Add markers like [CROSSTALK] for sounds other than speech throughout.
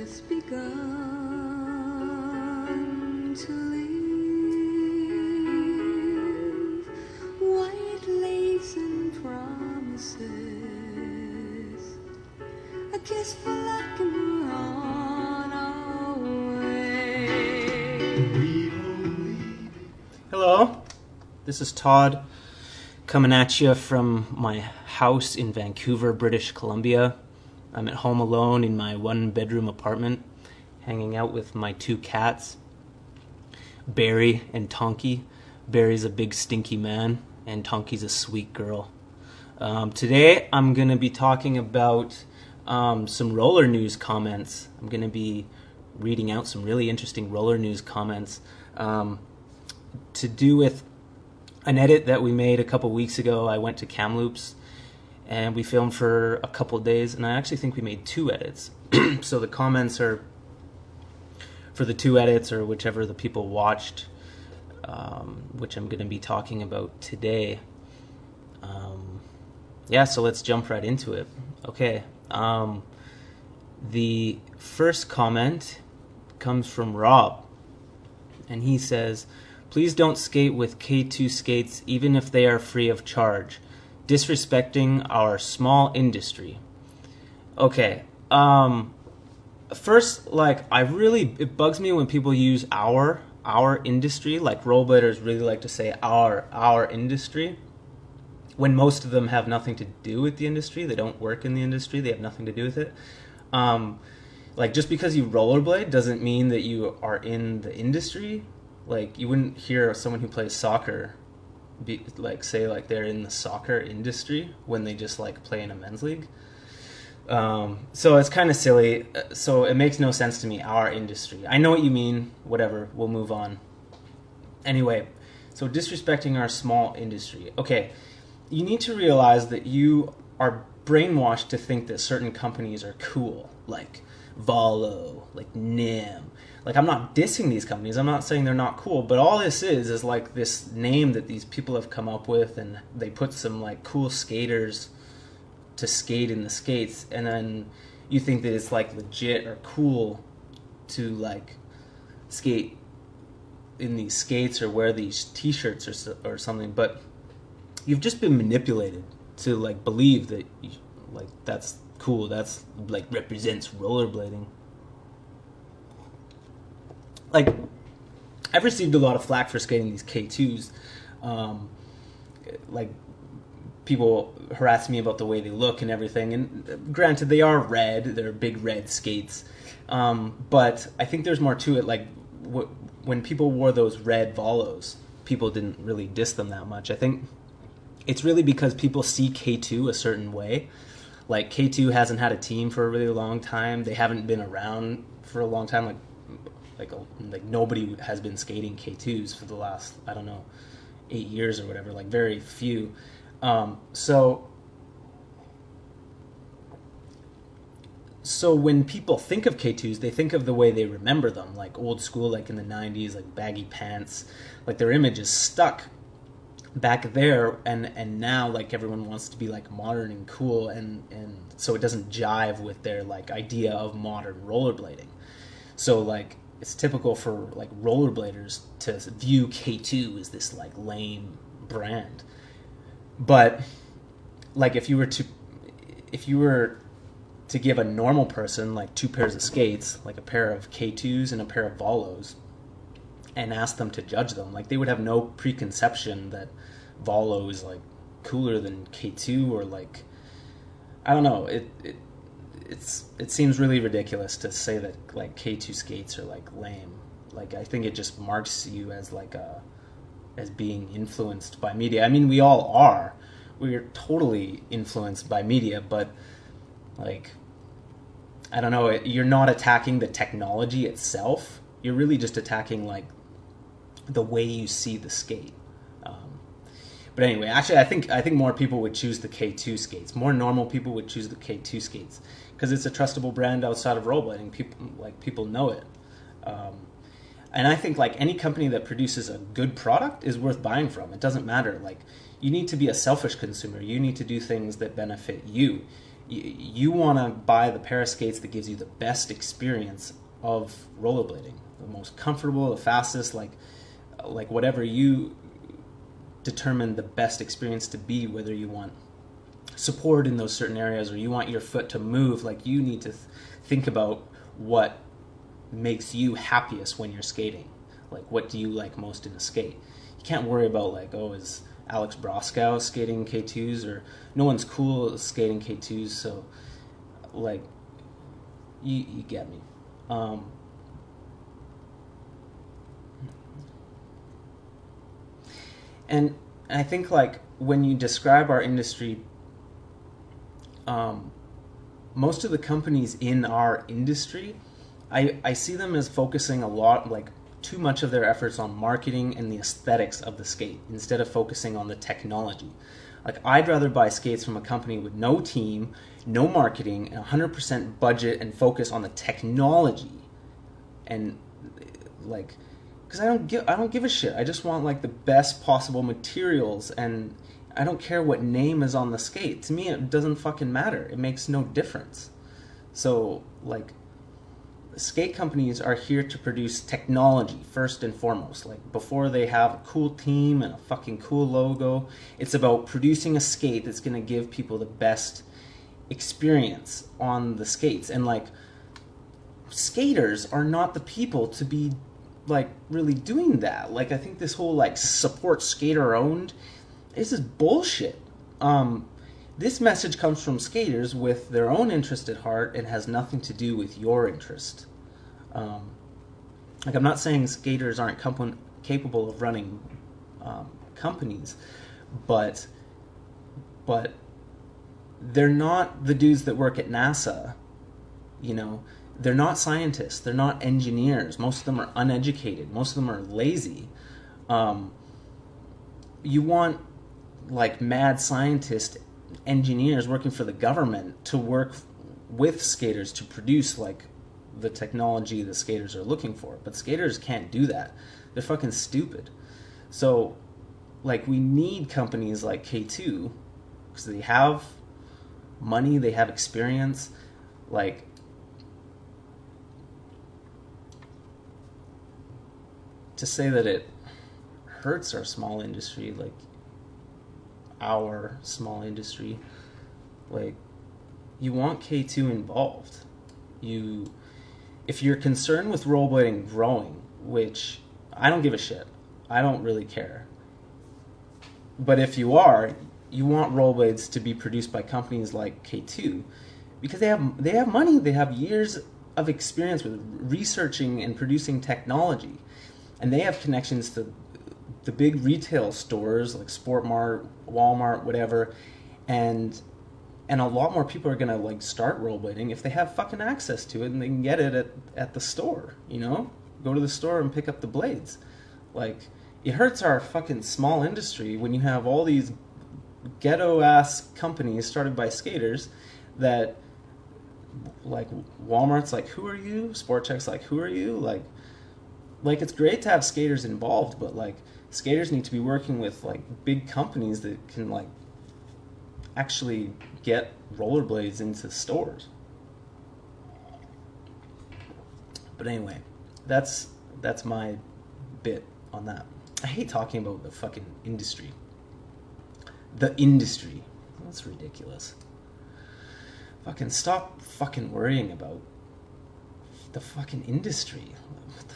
just begun to live. White lace and promises. A kiss for luck and on our way. Hello, this is Todd coming at you from my house in Vancouver, British Columbia. I'm at home alone in my one bedroom apartment, hanging out with my two cats, Barry and Tonky. Barry's a big stinky man, and Tonky's a sweet girl. Um, today I'm going to be talking about um, some roller news comments. I'm going to be reading out some really interesting roller news comments um, to do with an edit that we made a couple weeks ago. I went to Kamloops and we filmed for a couple days, and I actually think we made two edits. [CLEARS THROAT] so the comments are for the two edits or whichever the people watched, um, which I'm going to be talking about today. Um, yeah, so let's jump right into it. Okay. Um, the first comment comes from Rob, and he says, Please don't skate with K2 skates even if they are free of charge, disrespecting our small industry. Okay, um, first, like, I really, it bugs me when people use our, our industry, like rollerbladers really like to say our, our industry when most of them have nothing to do with the industry. They don't work in the industry. They have nothing to do with it. Um, like just because you rollerblade doesn't mean that you are in the industry. Like you wouldn't hear someone who plays soccer be like say like they're in the soccer industry when they just like play in a men's league. Um, so it's kind of silly. Uh, So it makes no sense to me. Our industry. I know what you mean. Whatever. We'll move on. Anyway, so disrespecting our small industry. Okay, you need to realize that you are brainwashed to think that certain companies are cool, like Valo, like Nim. Like I'm not dissing these companies. I'm not saying they're not cool, but all this is is like this name that these people have come up with, and they put some like cool skaters to skate in the skates, and then you think that it's like legit or cool to like skate in these skates or wear these t-shirts or, so- or something but you've just been manipulated to like believe that you, like that's cool that's like represents rollerblading like i've received a lot of flack for skating these k2s um, like people harass me about the way they look and everything and granted they are red they're big red skates um, but i think there's more to it like w- when people wore those red valos people didn't really diss them that much i think it's really because people see K2 a certain way. Like K2 hasn't had a team for a really long time. They haven't been around for a long time. Like like like nobody has been skating K2s for the last I don't know eight years or whatever. Like very few. Um, so so when people think of K2s, they think of the way they remember them, like old school, like in the '90s, like baggy pants. Like their image is stuck back there and and now like everyone wants to be like modern and cool and and so it doesn't jive with their like idea of modern rollerblading so like it's typical for like rollerbladers to view K2 as this like lame brand but like if you were to if you were to give a normal person like two pairs of skates like a pair of K2s and a pair of Valos and ask them to judge them. Like they would have no preconception that Valo is like cooler than K2 or like I don't know. It it it's it seems really ridiculous to say that like K2 skates are like lame. Like I think it just marks you as like a as being influenced by media. I mean, we all are. We're totally influenced by media, but like I don't know, you're not attacking the technology itself. You're really just attacking like the way you see the skate. Um, but anyway, actually, I think I think more people would choose the K2 skates. More normal people would choose the K2 skates because it's a trustable brand outside of rollerblading. People like people know it. Um, and I think like any company that produces a good product is worth buying from. It doesn't matter. Like you need to be a selfish consumer. You need to do things that benefit you. you, you want to buy the pair of skates that gives you the best experience of rollerblading, the most comfortable, the fastest, like like whatever you determine the best experience to be, whether you want support in those certain areas or you want your foot to move, like you need to th- think about what makes you happiest when you're skating. Like what do you like most in a skate? You can't worry about like, oh, is Alex Broskow skating K2s or no one's cool skating K2s, so like you you get me. Um, and I think like when you describe our industry, um, most of the companies in our industry, I I see them as focusing a lot like too much of their efforts on marketing and the aesthetics of the skate instead of focusing on the technology. Like I'd rather buy skates from a company with no team, no marketing, and 100% budget and focus on the technology. And like cuz I don't give I don't give a shit. I just want like the best possible materials and I don't care what name is on the skate. To me it doesn't fucking matter. It makes no difference. So like skate companies are here to produce technology first and foremost. Like before they have a cool team and a fucking cool logo, it's about producing a skate that's to give people the best experience on the skates. And like skaters are not the people to be like really doing that. Like I think this whole like support skater owned this is bullshit. Um this message comes from skaters with their own interest at heart and has nothing to do with your interest. Um, like I'm not saying skaters aren't comp- capable of running um, companies, but but they're not the dudes that work at NASA. You know, they're not scientists. They're not engineers. Most of them are uneducated. Most of them are lazy. Um, you want like mad scientist engineers working for the government to work with skaters to produce like the technology the skaters are looking for. But skaters can't do that. They're fucking stupid. So, like, we need companies like K2 because they have money, they have experience. Like, to say that it hurts our small industry, like, our small industry, like, you want K2 involved. You if you're concerned with rollerblading growing, which I don't give a shit, I don't really care. But if you are, you want rollerblades to be produced by companies like K2 because they have they have money, they have years of experience with researching and producing technology. And they have connections to the big retail stores like Sportmart, Walmart, whatever, and and a lot more people are gonna like start rollerblading if they have fucking access to it and they can get it at, at the store you know? Go to the store and pick up the blades. Like it hurts our fucking small industry when you have all these ghetto ass companies started by skaters that like walmart's like who are you? Sport like who are you? Like like it's great to have skaters involved but like skaters need to be working with like big companies that can like actually get rollerblades into stores. But anyway, that's that's my bit on that. I hate talking about the fucking industry. The industry. That's ridiculous. Fucking stop fucking worrying about the fucking industry. What the?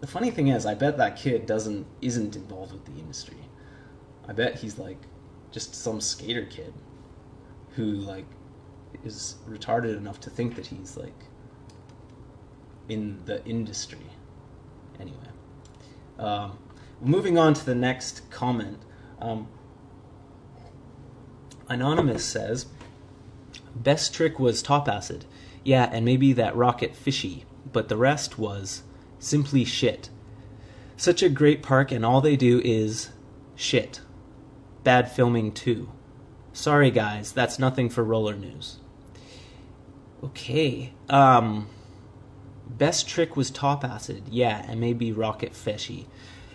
The funny thing is, I bet that kid doesn't isn't involved with the industry. I bet he's like just some skater kid who like is retarded enough to think that he's like in the industry. Anyway, um, moving on to the next comment. Um, Anonymous says, "Best trick was top acid, yeah, and maybe that rocket fishy, but the rest was simply shit. Such a great park, and all they do is shit. Bad filming too." Sorry, guys, that's nothing for roller news. Okay. Um, best trick was top acid. Yeah, and maybe rocket fishy.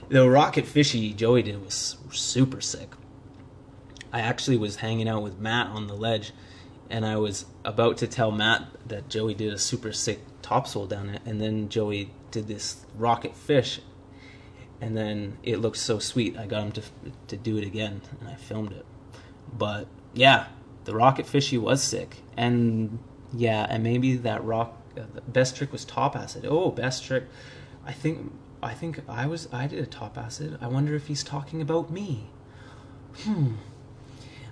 The rocket fishy Joey did was super sick. I actually was hanging out with Matt on the ledge and I was about to tell Matt that Joey did a super sick topsoul down it, and then Joey did this rocket fish, and then it looked so sweet. I got him to to do it again, and I filmed it. But yeah, the rocket fishy was sick, and yeah, and maybe that rock uh, best trick was top acid. Oh, best trick. I think I think I was I did a top acid. I wonder if he's talking about me. Hmm.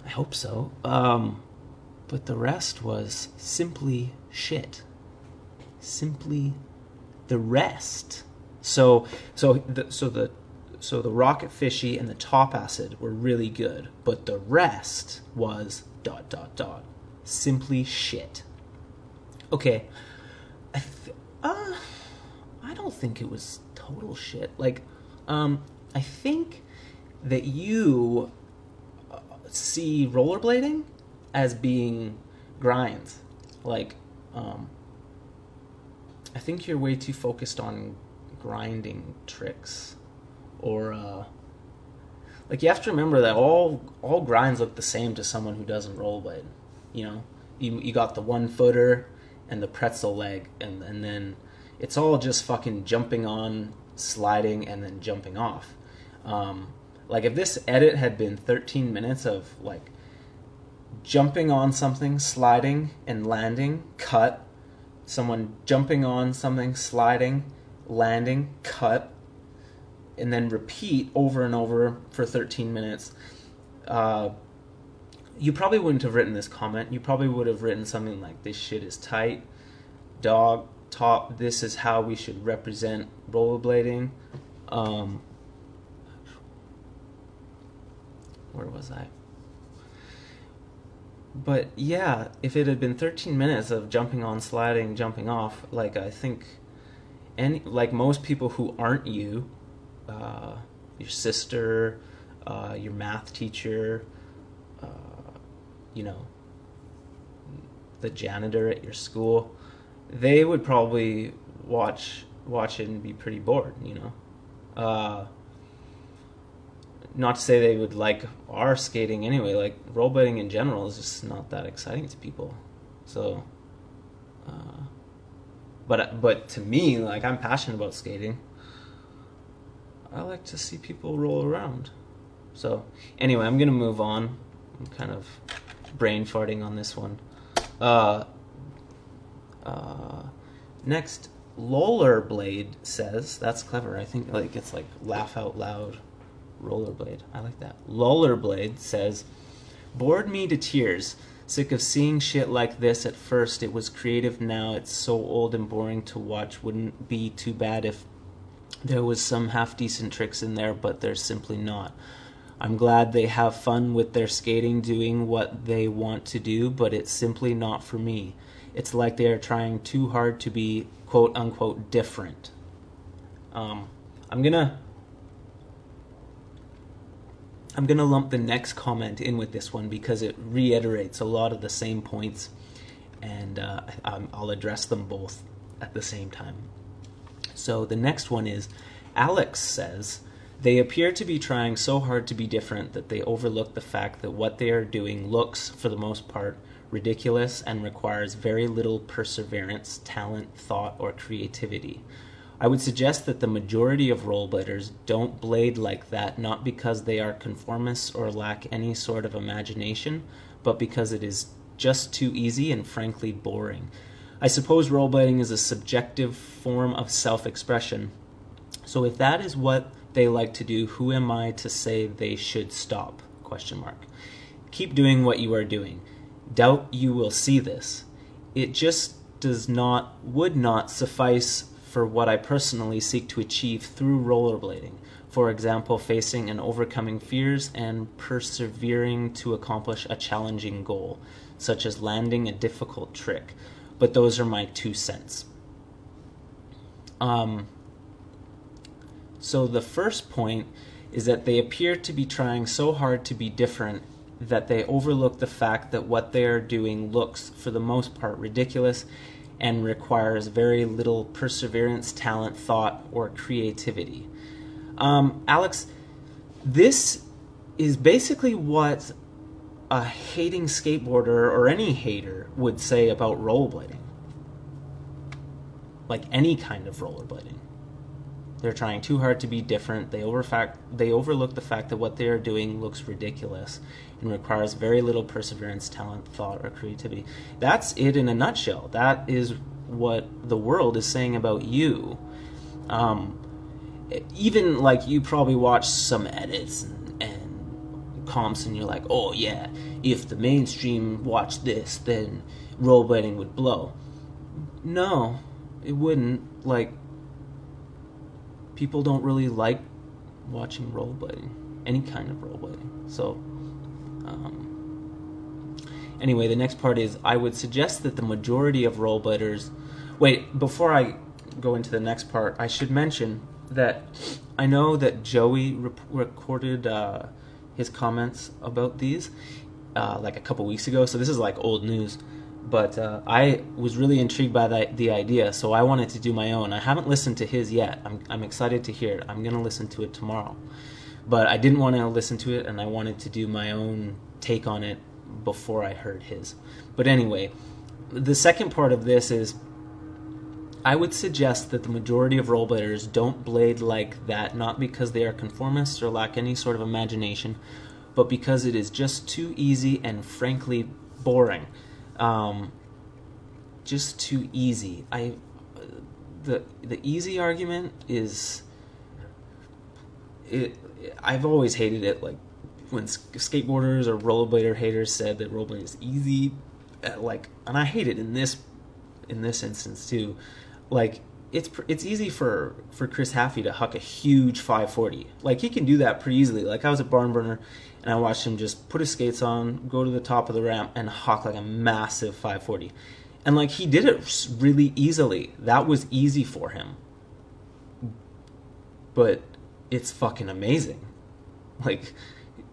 I hope so. Um, but the rest was simply shit. Simply the rest. So so the, so the so the rocket fishy and the top acid were really good, but the rest was dot dot dot simply shit. Okay, I th- uh, I don't think it was total shit. Like, um, I think that you uh, see rollerblading as being grind. Like, um, I think you're way too focused on grinding tricks, or uh, like you have to remember that all all grinds look the same to someone who doesn't rollerblade. You know, you you got the one footer and the pretzel leg, and and then it's all just fucking jumping on, sliding, and then jumping off. Um, like if this edit had been 13 minutes of like jumping on something, sliding, and landing, cut. Someone jumping on something, sliding, landing, cut, and then repeat over and over for 13 minutes. Uh, you probably wouldn't have written this comment. You probably would have written something like, This shit is tight. Dog, top, this is how we should represent rollerblading. Um, where was I? But yeah, if it had been 13 minutes of jumping on, sliding, jumping off, like I think, any like most people who aren't you, uh, your sister, uh, your math teacher, uh, you know, the janitor at your school, they would probably watch watch it and be pretty bored, you know. Not to say they would like our skating anyway. Like rollerblading in general is just not that exciting to people. So, uh, but but to me, like I'm passionate about skating. I like to see people roll around. So anyway, I'm gonna move on. I'm kind of brain farting on this one. Uh, uh, next, Rollerblade says that's clever. I think like it's like laugh out loud Rollerblade. I like that. Lollerblade says, Bored me to tears. Sick of seeing shit like this at first. It was creative, now it's so old and boring to watch. Wouldn't be too bad if there was some half decent tricks in there, but there's simply not. I'm glad they have fun with their skating, doing what they want to do, but it's simply not for me. It's like they are trying too hard to be quote unquote different. Um, I'm gonna I'm going to lump the next comment in with this one because it reiterates a lot of the same points, and uh, I'll address them both at the same time. So the next one is Alex says, They appear to be trying so hard to be different that they overlook the fact that what they are doing looks, for the most part, ridiculous and requires very little perseverance, talent, thought, or creativity. I would suggest that the majority of rollerbladers don't blade like that not because they are conformists or lack any sort of imagination, but because it is just too easy and frankly boring. I suppose rollerblading is a subjective form of self expression. So if that is what they like to do, who am I to say they should stop? Question mark. Keep doing what you are doing. Doubt you will see this. It just does not would not suffice for what I personally seek to achieve through rollerblading. For example, facing and overcoming fears and persevering to accomplish a challenging goal, such as landing a difficult trick. But those are my two cents. Um, so the first point is that they appear to be trying so hard to be different that they overlook the fact that what they are doing looks, for the most part, ridiculous and requires very little perseverance, talent, thought, or creativity. Um, Alex, this is basically what a hating skateboarder or any hater would say about rollerblading. Like any kind of rollerblading. They're trying too hard to be different. They over fact, they overlook the fact that what they are doing looks ridiculous and requires very little perseverance, talent, thought, or creativity. That's it in a nutshell. That is what the world is saying about you. Um, even like you probably watch some edits and, and comps, and you're like, oh yeah, if the mainstream watched this, then rollerblading would blow. No, it wouldn't. Like people don't really like watching rollerblading, any kind of rollerblading. So, um, anyway, the next part is I would suggest that the majority of rollerbladers. Wait, before I go into the next part, I should mention that I know that Joey recorded uh, his comments about these uh, like a couple weeks ago, so this is like old news. But uh, I was really intrigued by the, the idea, so I wanted to do my own. I haven't listened to his yet. I'm, I'm excited to hear it. I'm going to listen to it tomorrow. But I didn't want to listen to it, and I wanted to do my own take on it before I heard his. But anyway, the second part of this is I would suggest that the majority of rollerbladers don't blade like that, not because they are conformists or lack any sort of imagination, but because it is just too easy and frankly boring. Um, just too easy. I the the easy argument is it. I've always hated it. Like when skateboarders or rollerblader haters said that rollerblading is easy, uh, like, and I hate it in this in this instance too. Like it's it's easy for for Chris Haffey to huck a huge 540. Like he can do that pretty easily. Like I was at Barnburner and I watched him just put his skates on, go to the top of the ramp, and huck like a massive 540. And like he did it really easily. That was easy for him. But it's fucking amazing. Like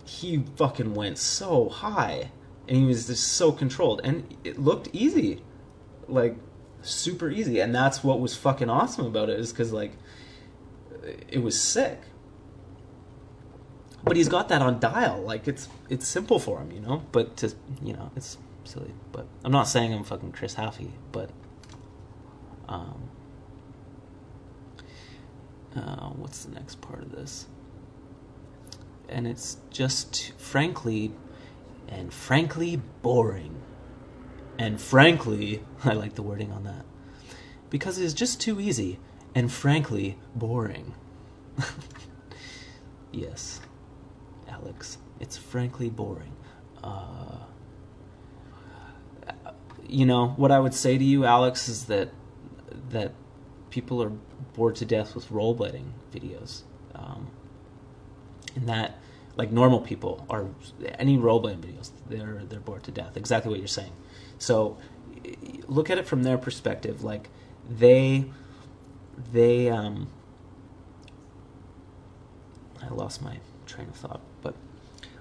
he fucking went so high and he was just so controlled and it looked easy. Like super easy and that's what was fucking awesome about it is cuz like it was sick but he's got that on dial. Like it's it's simple for him, you know. But to you know, it's silly. But I'm not saying I'm fucking Chris Haffey, but um, uh, what's the next part of this? And it's just frankly, and frankly boring. And frankly, [LAUGHS] I like the wording on that because it is just too easy and frankly boring. [LAUGHS] yes. Alex. It's frankly boring. Uh, you know what I would say to you, Alex, is that that people are bored to death with rollerblading videos, um, and that like normal people are any rollerblading videos, they're they're bored to death. Exactly what you're saying. So look at it from their perspective. Like they they um, I lost my train of thought but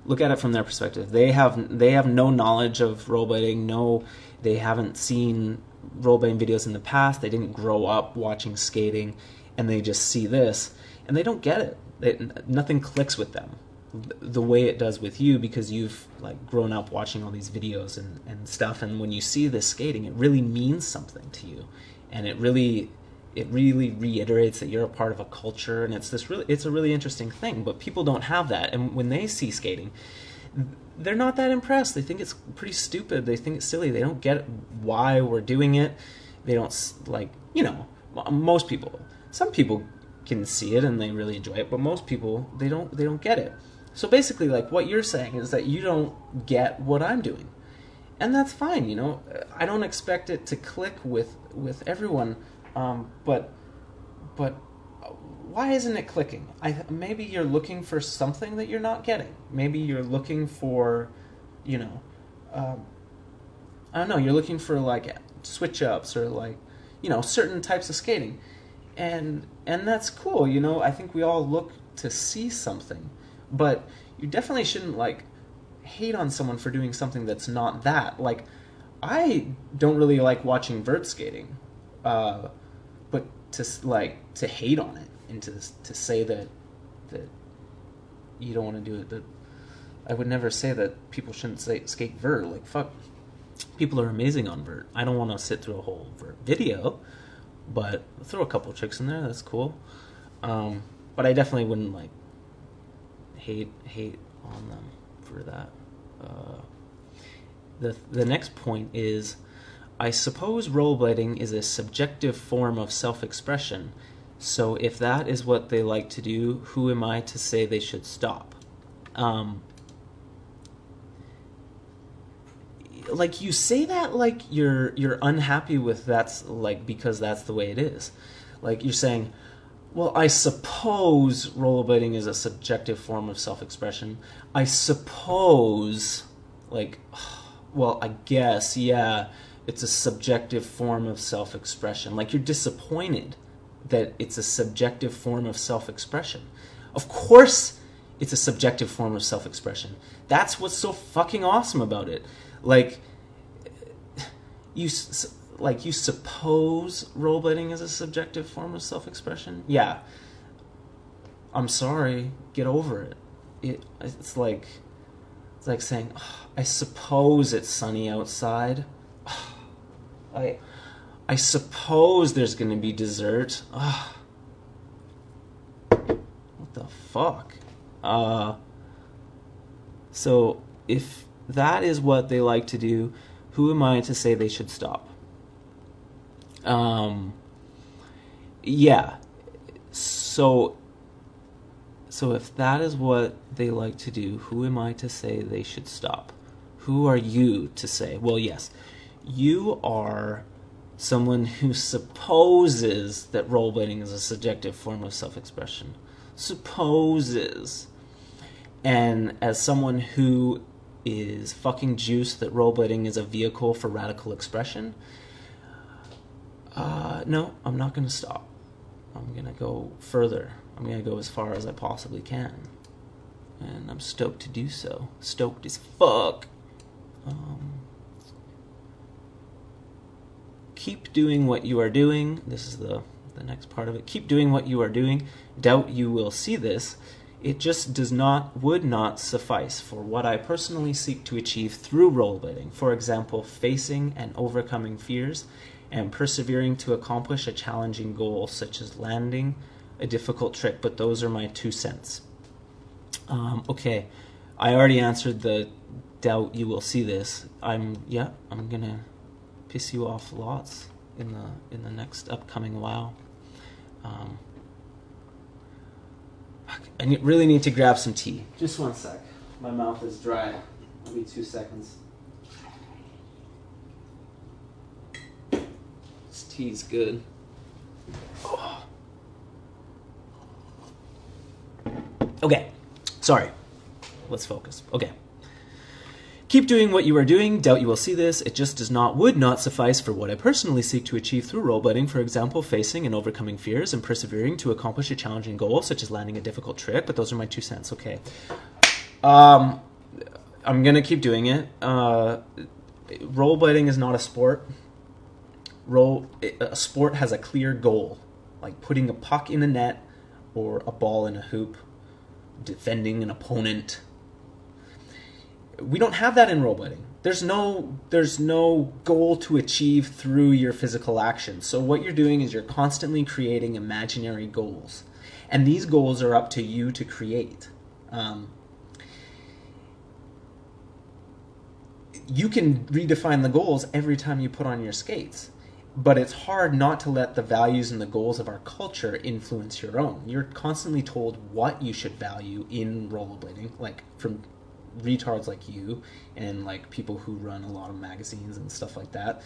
look at it from their perspective. They have they have no knowledge of rollerblading. No, they haven't seen rollerblading videos in the past. They didn't grow up watching skating, and they just see this, and they don't get it. it nothing clicks with them the way it does with you because you've like grown up watching all these videos and, and stuff and when you see this skating it really means something to you. And it really it really reiterates that you're a part of a culture and it's this really it's a really interesting thing but people don't have that. And when they see skating they're not that impressed. They think it's pretty stupid. They think it's silly. They don't get why we're doing it. They don't like you know most people some people can see it and they really enjoy it but most people they don't they don't get it so basically like what you're saying is that you don't get what i'm doing and that's fine you know i don't expect it to click with with everyone um, but but why isn't it clicking? I maybe you're looking for something that you're not getting. Maybe you're looking for, you know, um, I don't know. You're looking for like switch ups or like, you know, certain types of skating, and and that's cool. You know, I think we all look to see something, but you definitely shouldn't like hate on someone for doing something that's not that. Like, I don't really like watching vert skating. Uh, but to like to hate on it and to to say that that you don't want to do it that I would never say that people shouldn't say, skate vert. Like fuck, people are amazing on vert. I don't want to sit through a whole vert video, but throw a couple tricks in there. That's cool. Um, but I definitely wouldn't like hate hate on them for that. Uh, the the next point is, I suppose rollerblading is a subjective form of self-expression. So if that is what they like to do, who am I to say they should stop? Um, like you say that like you're you're unhappy with that's like because that's the way it is. Like you're saying, well, I suppose rollerblading is a subjective form of self-expression. I suppose, like, [SIGHS] well, I guess, yeah, it's a subjective form of self-expression. Like you're disappointed that it's a subjective form of self-expression. Of course, it's a subjective form of self-expression. That's what's so fucking awesome about it. Like, [SIGHS] you like you suppose rollerblading is a subjective form of self-expression? Yeah. I'm sorry. Get over it, it it's like it's like saying "Oh, i suppose it's sunny outside. Oh, i i suppose there's to be dessert. Oh. what the fuck? Uh so if that is what they like to do who am i to say they should stop um, yeah. So, so if that is what they like to do, who am I to say they should stop? Who are you to say? Well, yes, you are someone [LAUGHS] who supposes that rollerblading is a subjective form of self-expression. Supposes. And as someone who is fucking juiced that rollerblading is a vehicle for radical expression, uh, no, I'm not going to stop. I'm going to go further. I'm going to go as far as I possibly can. And I'm stoked to do so. Stoked as fuck. Um, keep doing what you are doing. This is the, the next part of it. Keep doing what you are doing. Doubt you will see this. It just does not, would not suffice for what I personally seek to achieve through role-playing. For example, facing and overcoming fears and persevering to accomplish a challenging goal, such as landing a difficult trick. But those are my two cents. Um, okay, I already answered the doubt you will see this. I'm yeah, I'm gonna piss you off lots in the in the next upcoming while. Um, I really need to grab some tea. Just one sec. My mouth is dry. I'll be two seconds. This tea's good. Okay, sorry. Let's focus. Okay. Keep doing what you are doing. Doubt you will see this. It just does not, would not suffice for what I personally seek to achieve through rollerblading. For example, facing and overcoming fears and persevering to accomplish a challenging goal, such as landing a difficult trick. But those are my two cents. Okay. Um, I'm gonna keep doing it. Uh, rollerblading is not a sport. Roll a sport has a clear goal, like putting a puck in a net or a ball in a hoop, defending an opponent. We don't have that in rollerblading. There's no there's no goal to achieve through your physical action. So what you're doing is you're constantly creating imaginary goals, and these goals are up to you to create. Um, you can redefine the goals every time you put on your skates but it's hard not to let the values and the goals of our culture influence your own. You're constantly told what you should value in rollerblading, like from retards like you and like people who run a lot of magazines and stuff like that.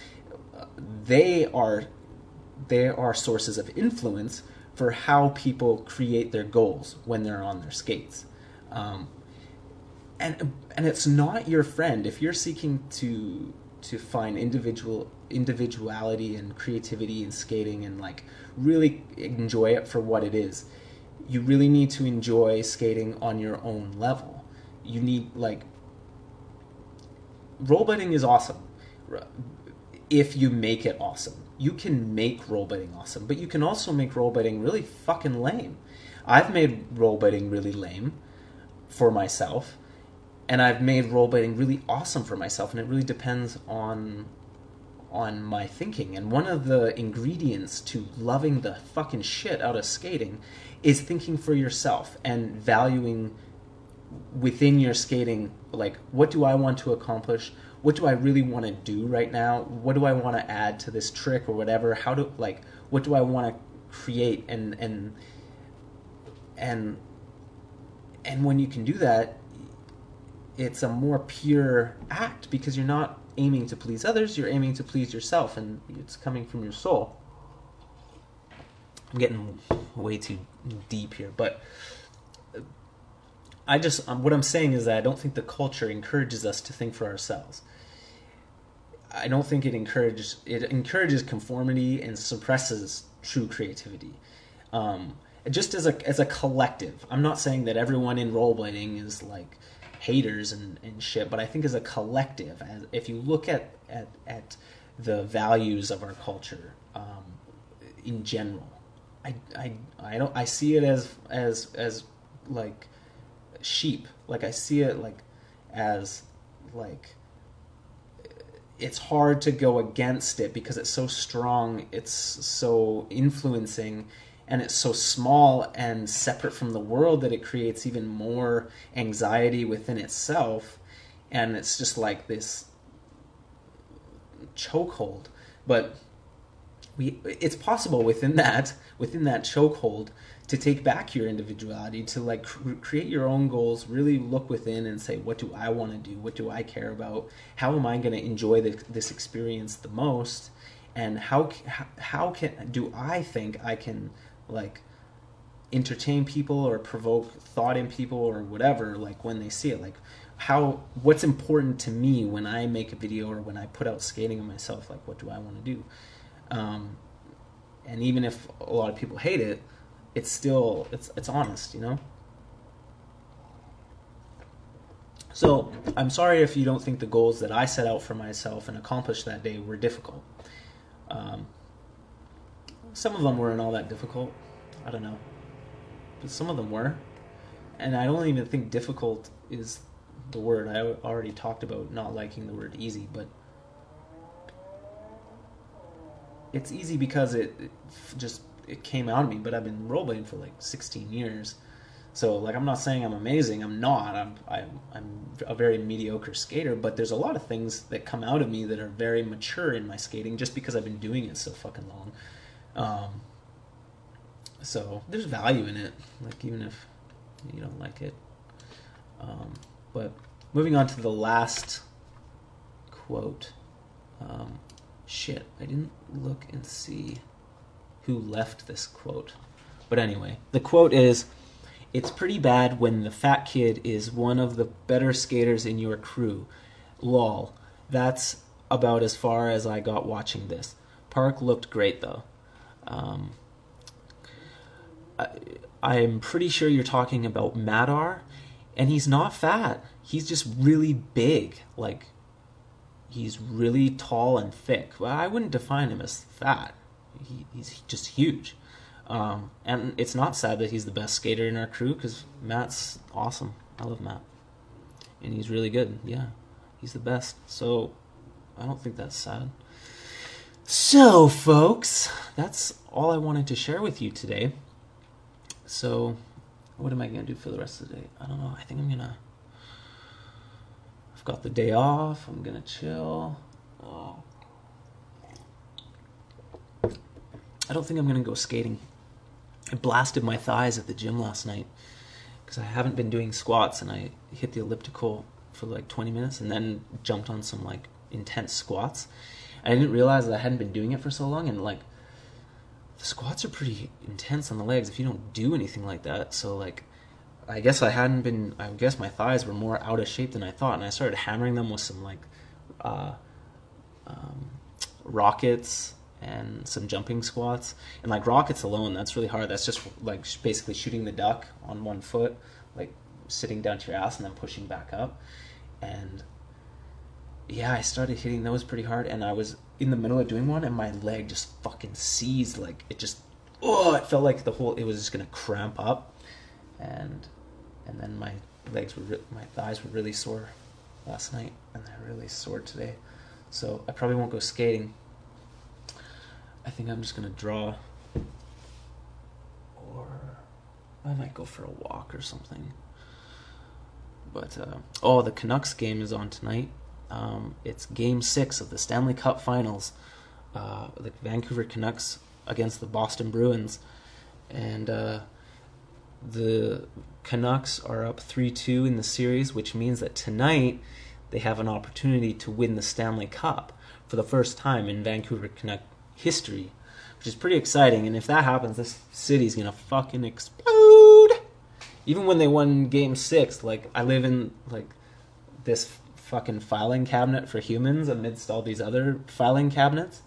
They are they are sources of influence for how people create their goals when they're on their skates. Um, and and it's not your friend if you're seeking to to find individual individuality and creativity in skating and like really enjoy it for what it is. You really need to enjoy skating on your own level. You need like rollerblading is awesome. If you make it awesome. You can make rollerblading awesome but you can also make rollerblading really fucking lame. I've made rollerblading really lame for myself and I've made rollerblading really awesome for myself, and it really depends on on my thinking. And one of the ingredients to loving the fucking shit out of skating is thinking for yourself and valuing within your skating like what do I want to accomplish? What do I really want to do right now? What do I want to add to this trick or whatever? How do like what do I want to create and and and and when you can do that it's a more pure act because you're not aiming to please others, you're aiming to please yourself, and it's coming from your soul. I'm getting way too deep here, but I just um, what I'm saying is that I don't think the culture encourages us to think for ourselves. I don't think it encourages it encourages conformity and suppresses true creativity. Um, just as a as a collective, I'm not saying that everyone in rollerblading is like haters and, and shit, but I think as a collective, as, if you look at, at, at the values of our culture um, in general, I, I, I don't I see it as as as like sheep. Like I see it like as like it's hard to go against it because it's so strong, it's so influencing and it's so small and separate from the world that it creates even more anxiety within itself. And it's just like this chokehold. But we it's possible within that within that chokehold to take back your individuality to like cr- create your own goals really look within and say what do i want to do? What do i care about? How am i going to enjoy this, this experience the most? And how how can do i think i can like entertain people or provoke thought in people or whatever like when they see it. Like how what's important to me when i make a video or when i put out skating of myself? Like what do i want to do? Um, and even if a lot of people hate it it's still it's it's honest you know? So i'm sorry if you don't think the goals that i set out for myself and accomplished that day were difficult. Um, some of them weren't all that difficult. I don't know. But some of them were. And I don't even think difficult is the word. I already talked about not liking the word easy, but it's easy because it, it just it came out of me, but I've been rollerblading for like 16 years. So like I'm not saying I'm amazing. I'm not. I'm I'm I'm a very mediocre skater, but there's a lot of things that come out of me that are very mature in my skating just because I've been doing it so fucking long. Um, so there's value in it, like even if you don't like it. Um, but moving on to the last quote. Um, shit, I didn't look and see who left this quote. But anyway, the quote is It's pretty bad when the fat kid is one of the better skaters in your crew. Lol. That's about as far as I got watching this. Park looked great though. Um, I, I'm pretty sure you're talking about Madar, and he's not fat. He's just really big. Like, he's really tall and thick. Well, I wouldn't define him as fat. He, he's just huge. Um, and it's not sad that he's the best skater in our crew because Matt's awesome. I love Matt. And he's really good. Yeah, he's the best. So I don't think that's sad. So, folks, that's all I wanted to share with you today. So, what am I going to do for the rest of the day? I don't know. I think I'm going to. I've got the day off. I'm going to chill. Oh. I don't think I'm going to go skating. I blasted my thighs at the gym last night because I haven't been doing squats and I hit the elliptical for like 20 minutes and then jumped on some like intense squats I didn't realize that I hadn't been doing it for so long, and like the squats are pretty intense on the legs if you don't do anything like that. So like, I guess I hadn't been. I guess my thighs were more out of shape than I thought, and I started hammering them with some like uh, um, rockets and some jumping squats. And like rockets alone, that's really hard. That's just like basically shooting the duck on one foot, like sitting down to your ass and then pushing back up. And yeah, I started hitting those pretty hard, and I was in the middle of doing one, and my leg just fucking seized. Like it just, oh, it felt like the whole it was just gonna cramp up, and and then my legs were re- my thighs were really sore last night, and they're really sore today. So I probably won't go skating. I think I'm just gonna draw, or I might go for a walk or something. But uh, oh, the Canucks game is on tonight. Um, it's Game Six of the Stanley Cup Finals. Uh, the Vancouver Canucks against the Boston Bruins, and uh, the Canucks are up three two in the series, which means that tonight they have an opportunity to win the Stanley Cup for the first time in Vancouver Canuck history, which is pretty exciting. And if that happens, this city's gonna fucking explode. Even when they won Game Six, like I live in like this fucking filing cabinet for humans amidst all these other filing cabinets,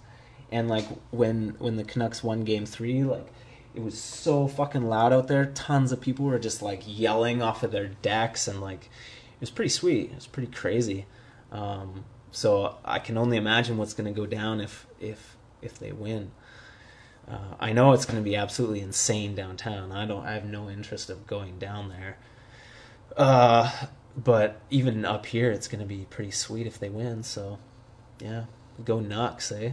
and like when when the Canucks won Game Three, like it was so fucking loud out there. Tons of people were just like yelling off of their decks, and like it was pretty sweet. It was pretty crazy. Um, so I can only imagine what's going to go down if if if they win. Uh, I know it's going to be absolutely insane downtown. I don't. I have no interest of going down there. Uh, but even up here, it's going to be pretty sweet if they win. So, yeah, go Nucks, eh?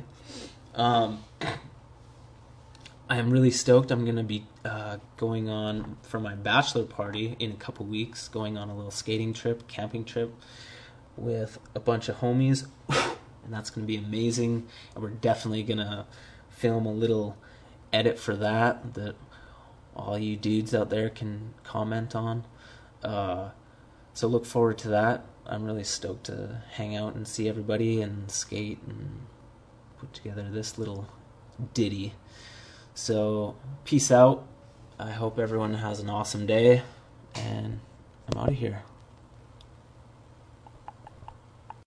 Um, [CLEARS THROAT] I am really stoked. I'm going to be uh, going on for my bachelor party in a couple weeks. Going on a little skating trip, camping trip with a bunch of homies, [COUGHS] and that's going to be amazing. And we're definitely going to film a little edit for that that all you dudes out there can comment on. Uh, so look forward to that. I'm really stoked to hang out and see everybody and skate and put together this little ditty. So peace out. I hope everyone has an awesome day, and I'm out of here.